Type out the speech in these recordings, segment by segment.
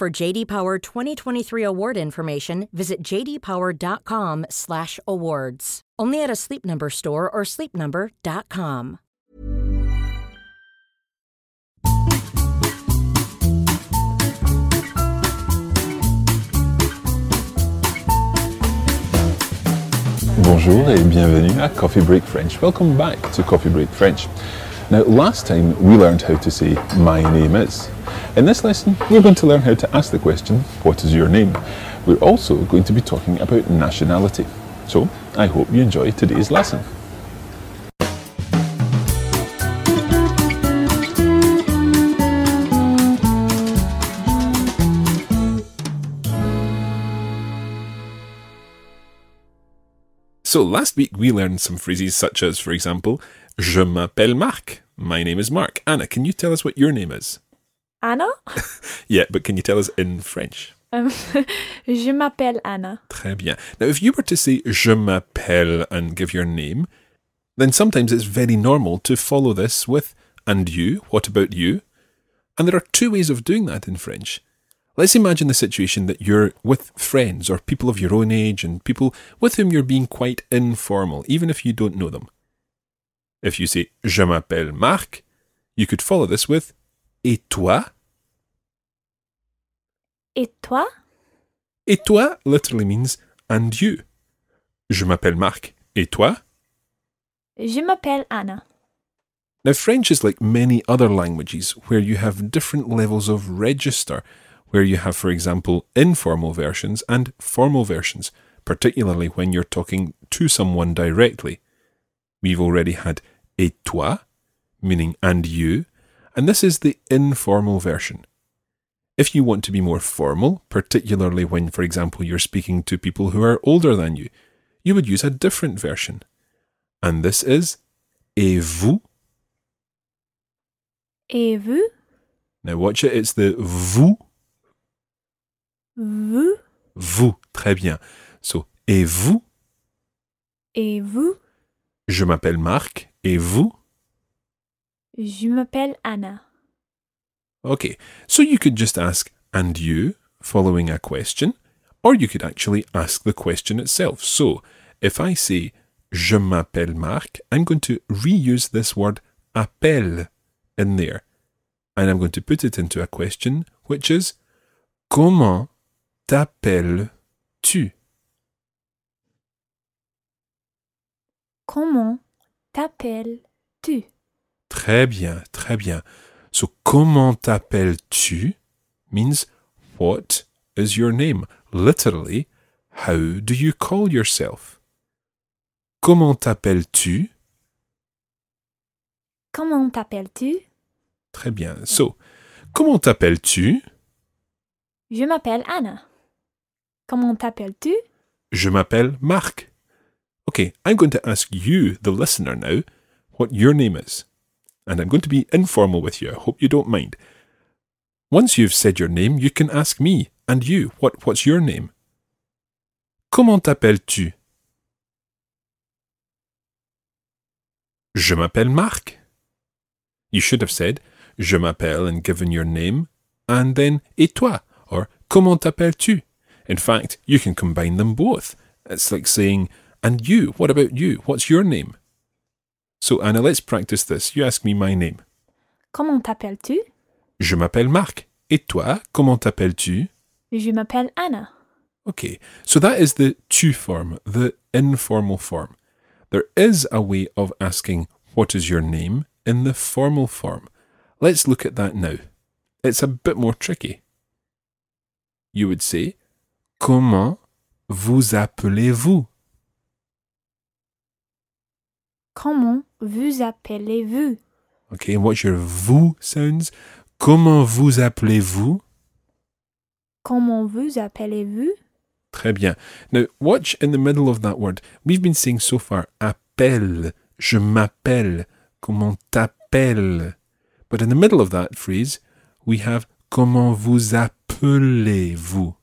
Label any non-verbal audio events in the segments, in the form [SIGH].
For JD Power 2023 award information, visit jdpower.com/awards. Only at a Sleep Number store or sleepnumber.com. Bonjour et bienvenue à Coffee Break French. Welcome back to Coffee Break French. Now, last time we learned how to say my name is. In this lesson, we're going to learn how to ask the question, What is your name? We're also going to be talking about nationality. So, I hope you enjoy today's lesson. So last week we learned some phrases such as, for example, Je m'appelle Marc. My name is Mark. Anna, can you tell us what your name is? Anna [LAUGHS] Yeah, but can you tell us in French? Um, [LAUGHS] Je m'appelle Anna. Très bien. Now, if you were to say Je m'appelle and give your name, then sometimes it's very normal to follow this with and you, what about you? And there are two ways of doing that in French. Let's imagine the situation that you're with friends or people of your own age and people with whom you're being quite informal, even if you don't know them. If you say Je m'appelle Marc, you could follow this with Et toi? Et toi Et toi literally means and you. Je m'appelle Marc. Et toi? Je m'appelle Anna. Now, French is like many other languages where you have different levels of register, where you have, for example, informal versions and formal versions, particularly when you're talking to someone directly. We've already had et toi, meaning and you, and this is the informal version. If you want to be more formal, particularly when, for example, you're speaking to people who are older than you, you would use a different version. And this is et vous. Et vous Now watch it, it's the vous, Vous vous. Très bien. So, et vous, Et vous je m'appelle Marc, et vous? Je m'appelle Anna. Okay, so you could just ask, and you, following a question, or you could actually ask the question itself. So, if I say, je m'appelle Marc, I'm going to reuse this word appelle in there. And I'm going to put it into a question, which is, comment t'appelles-tu? Comment t'appelles-tu? Très bien, très bien. So, comment t'appelles-tu means what is your name? Literally, how do you call yourself? Comment t'appelles-tu? Comment t'appelles-tu? Très bien. So, comment t'appelles-tu? Je m'appelle Anna. Comment t'appelles-tu? Je m'appelle Marc. Okay, I'm going to ask you, the listener, now, what your name is. And I'm going to be informal with you. I hope you don't mind. Once you've said your name, you can ask me and you, what, what's your name? Comment t'appelles-tu? Je m'appelle Marc. You should have said Je m'appelle and given your name, and then Et toi? or Comment t'appelles-tu? In fact, you can combine them both. It's like saying And you? What about you? What's your name? So, Anna, let's practice this. You ask me my name. Comment t'appelles-tu Je m'appelle Marc. Et toi, comment t'appelles-tu? Je m'appelle Anna. Okay, so that is the tu form, the informal form. There is a way of asking, What is your name? in the formal form. Let's look at that now. It's a bit more tricky. You would say, Comment vous appelez-vous? Comment vous appelez-vous? Okay, and what's your vous sounds? Comment vous appelez-vous? Comment vous appelez-vous? Très bien. Now, watch in the middle of that word. We've been saying so far appelle, je m'appelle, comment t'appelles? But in the middle of that phrase, we have comment vous appelez-vous?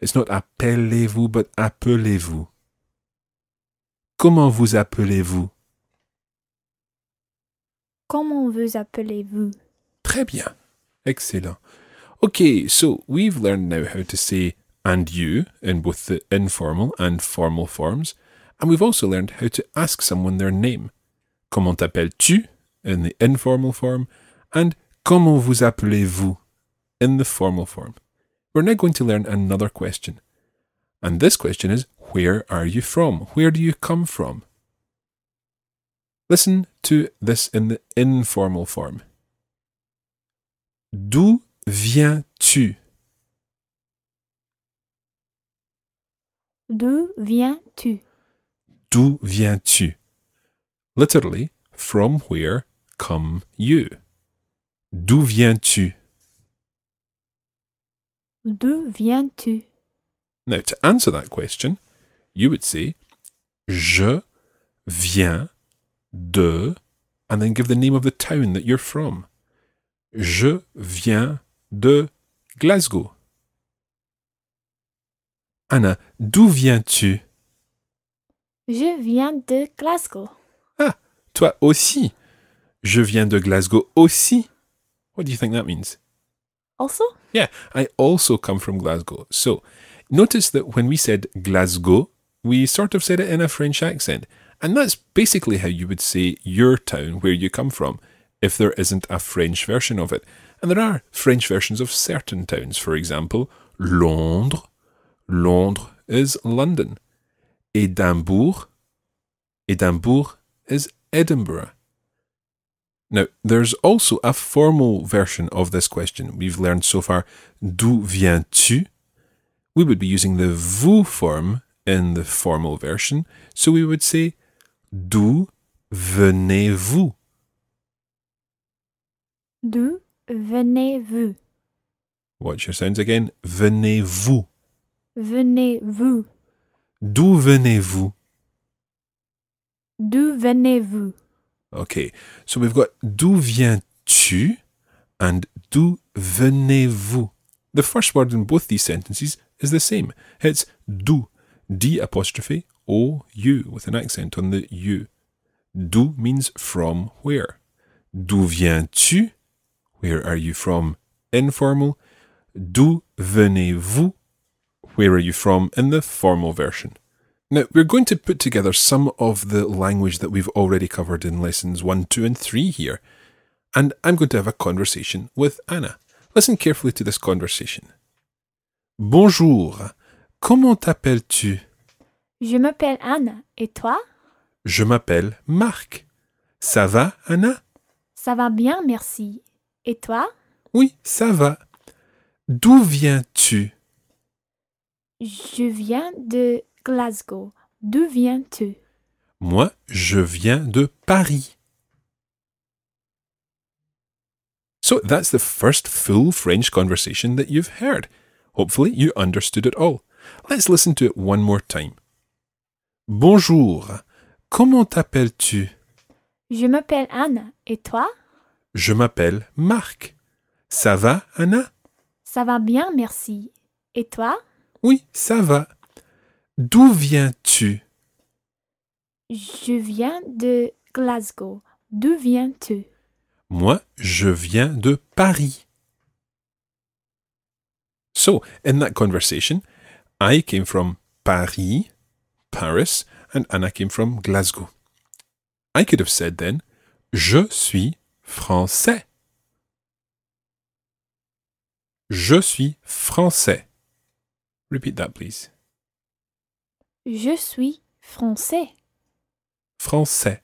It's not appelez-vous, but appelez-vous. Comment vous appelez-vous? Comment vous appelez-vous? Très bien. Excellent. Okay, so we've learned now how to say and you in both the informal and formal forms, and we've also learned how to ask someone their name. Comment t'appelles-tu in the informal form, and comment vous appelez-vous in the formal form. We're now going to learn another question. And this question is Where are you from? Where do you come from? Listen to this in the informal form. D'où viens-tu? D'où viens-tu? D'où viens-tu? Literally, from where come you? D'où viens-tu? D'où viens-tu? Now, to answer that question, you would say, Je viens de, and then give the name of the town that you're from. Je viens de Glasgow. Anna, d'où viens-tu? Je viens de Glasgow. Ah, toi aussi. Je viens de Glasgow aussi. What do you think that means? Also? Yeah, I also come from Glasgow. So notice that when we said Glasgow, we sort of said it in a French accent. And that's basically how you would say your town, where you come from, if there isn't a French version of it. And there are French versions of certain towns. For example, Londres. Londres is London. Édimbourg. Édimbourg is Edinburgh. Now, there's also a formal version of this question. We've learned so far d'où viens-tu? We would be using the vous form in the formal version, so we would say d'où venez-vous? D'où venez-vous? Watch your sounds again. Venez-vous? Venez-vous? D'où venez-vous? D'où venez-vous? Okay, so we've got d'où viens-tu and d'où venez-vous? The first word in both these sentences is the same. It's d'où, D apostrophe O U with an accent on the U. D'où means from where. D'où viens-tu? Where are you from? Informal. D'où venez-vous? Where are you from in the formal version? Now, we're going to put together some of the language that we've already covered in lessons 1, 2, and 3 here, and I'm going to have a conversation with Anna. Listen carefully to this conversation. Bonjour, comment t'appelles-tu? Je m'appelle Anna. Et toi? Je m'appelle Marc. Ça va, Anna? Ça va bien, merci. Et toi? Oui, ça va. D'où viens-tu? Je viens de Glasgow. D'où viens-tu? Moi, je viens de Paris. So that's the first full French conversation that you've heard. Hopefully, you understood it all. Let's listen to it one more time. Bonjour, comment t'appelles-tu? Je m'appelle Anna. Et toi? Je m'appelle Marc. Ça va, Anna? Ça va bien, merci. Et toi? Oui, ça va. D'où viens-tu? Je viens de Glasgow. D'où viens-tu? Moi, je viens de Paris. So, in that conversation, I came from Paris, Paris, and Anna came from Glasgow. I could have said then, Je suis français. Je suis français. Repeat that, please. Je suis français. Français.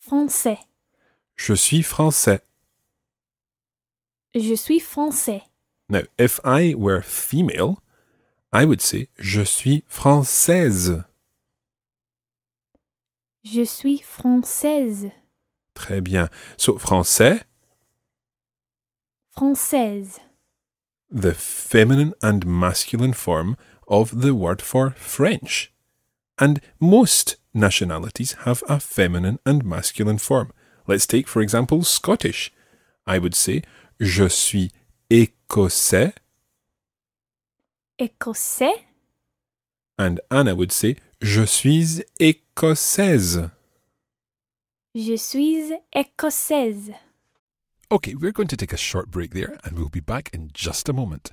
Français. Je suis français. Je suis français. Now, if I were female, I would say Je suis française. Je suis française. Très bien. So, français, Française. the feminine and masculine form of the word for French. And most nationalities have a feminine and masculine form. Let's take, for example, Scottish. I would say Je suis écossais, Écossais. and Anna would say Je suis écossaise. Je suis écossaise. Okay, we're going to take a short break there and we'll be back in just a moment.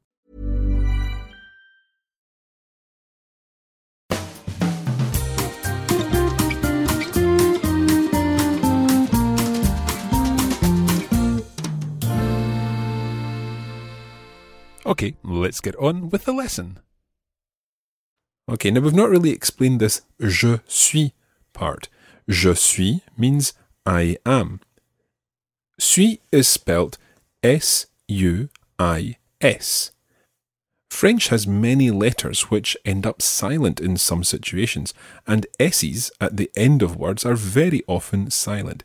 Okay, let's get on with the lesson. Okay, now we've not really explained this je suis part. Je suis means I am. Suis is spelt S U I S. French has many letters which end up silent in some situations, and S's at the end of words are very often silent.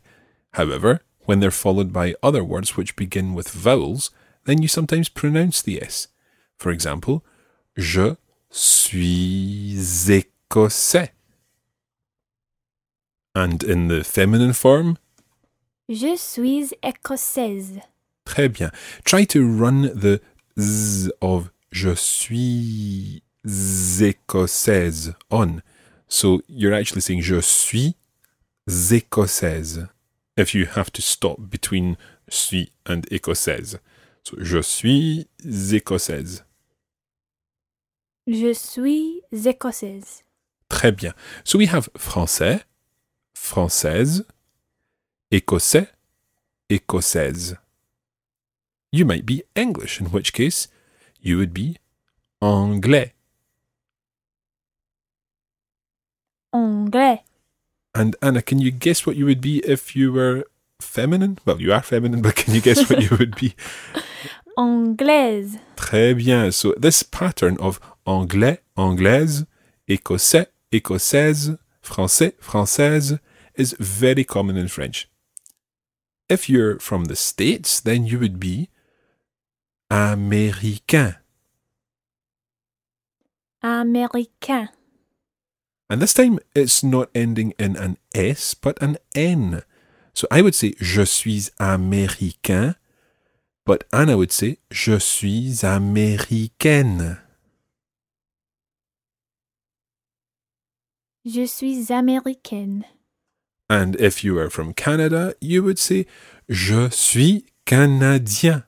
However, when they're followed by other words which begin with vowels, then you sometimes pronounce the S. For example, je suis écossais. And in the feminine form, Je suis écossaise. très bien. Try to run the z of je suis écossaise on. So you're actually saying je suis écossaise. If you have to stop between suis and écossaise. Je suis écossaise. Je suis écossaise. Très bien. So we have français, française, écossais, écossaise. You might be English, in which case you would be anglais. Anglais. And Anna, can you guess what you would be if you were feminine? Well, you are feminine, but can you guess what you would be? [LAUGHS] Anglaise. Très bien. So this pattern of anglais, anglaise écossais, écossaise, français, française is very common in French. If you're from the States, then you would be américain. Américain. And this time it's not ending in an S, but an N. So I would say je suis américain, but Anna would say je suis américaine. Je suis américaine. And if you are from Canada, you would say je suis canadien.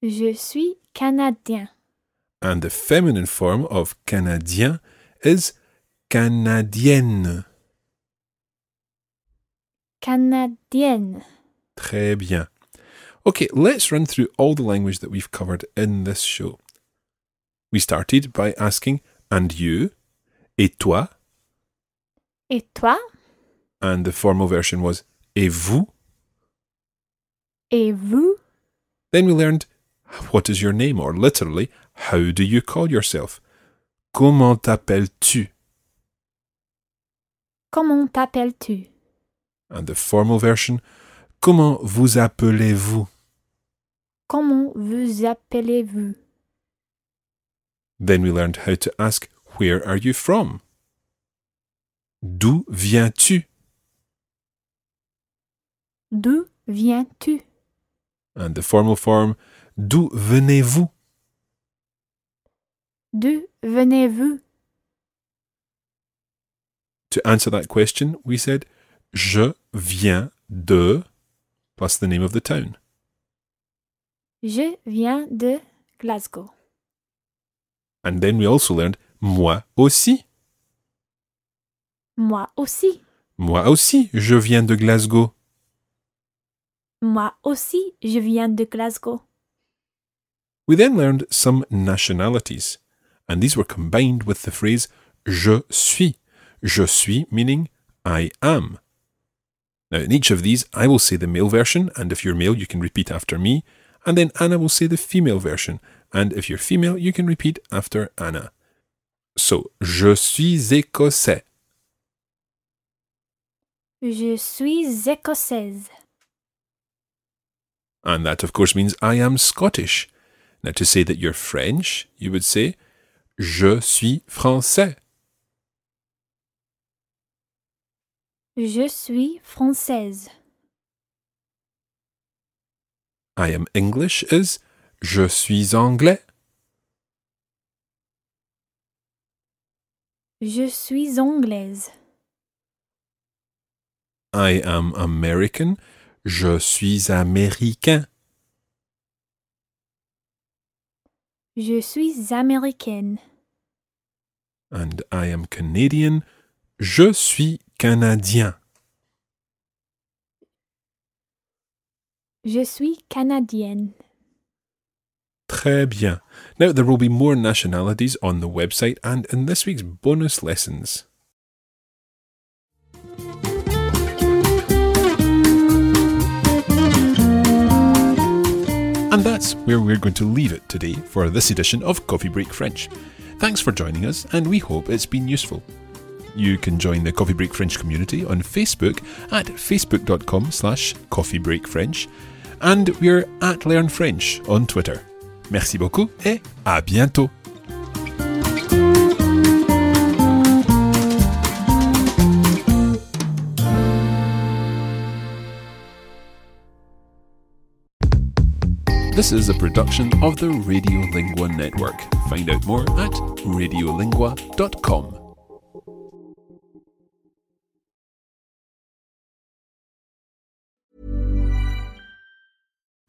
Je suis canadien. And the feminine form of canadien is canadienne. Canadienne. Très bien. Okay, let's run through all the language that we've covered in this show. We started by asking, and you? Et toi? Et toi? And the formal version was, et vous? Et vous? Then we learned, what is your name? Or literally, how do you call yourself? Comment t'appelles-tu? Comment t'appelles-tu? And the formal version, comment vous appelez-vous? Comment vous appelez-vous? Then we learned how to ask, where are you from? D'où viens-tu? D'où viens-tu? And the formal form, d'où venez-vous? D'où venez-vous? To answer that question, we said, je viens de, plus the name of the town. Je viens de Glasgow. And then we also learned, moi aussi. Moi aussi. Moi aussi, je viens de Glasgow. Moi aussi, je viens de Glasgow. We then learned some nationalities, and these were combined with the phrase je suis. Je suis meaning I am. Now, in each of these, I will say the male version, and if you're male, you can repeat after me, and then Anna will say the female version, and if you're female, you can repeat after Anna. So, je suis écossais. Je suis écossaise. And that, of course, means I am Scottish. Now, to say that you're French, you would say Je suis français. Je suis française. I am English is Je suis anglais. Je suis anglaise. I am American. Je suis américain. Je suis américaine. And I am Canadian. Je suis canadien. Je suis canadienne. Très bien. Now, there will be more nationalities on the website and in this week's bonus lessons. And that's where we're going to leave it today for this edition of Coffee Break French. Thanks for joining us, and we hope it's been useful. You can join the Coffee Break French community on Facebook at facebook.com slash coffeebreakfrench, and we're at Learn French on Twitter. Merci beaucoup et à bientôt. This is a production of the Radiolingua Network. Find out more at radiolingua.com.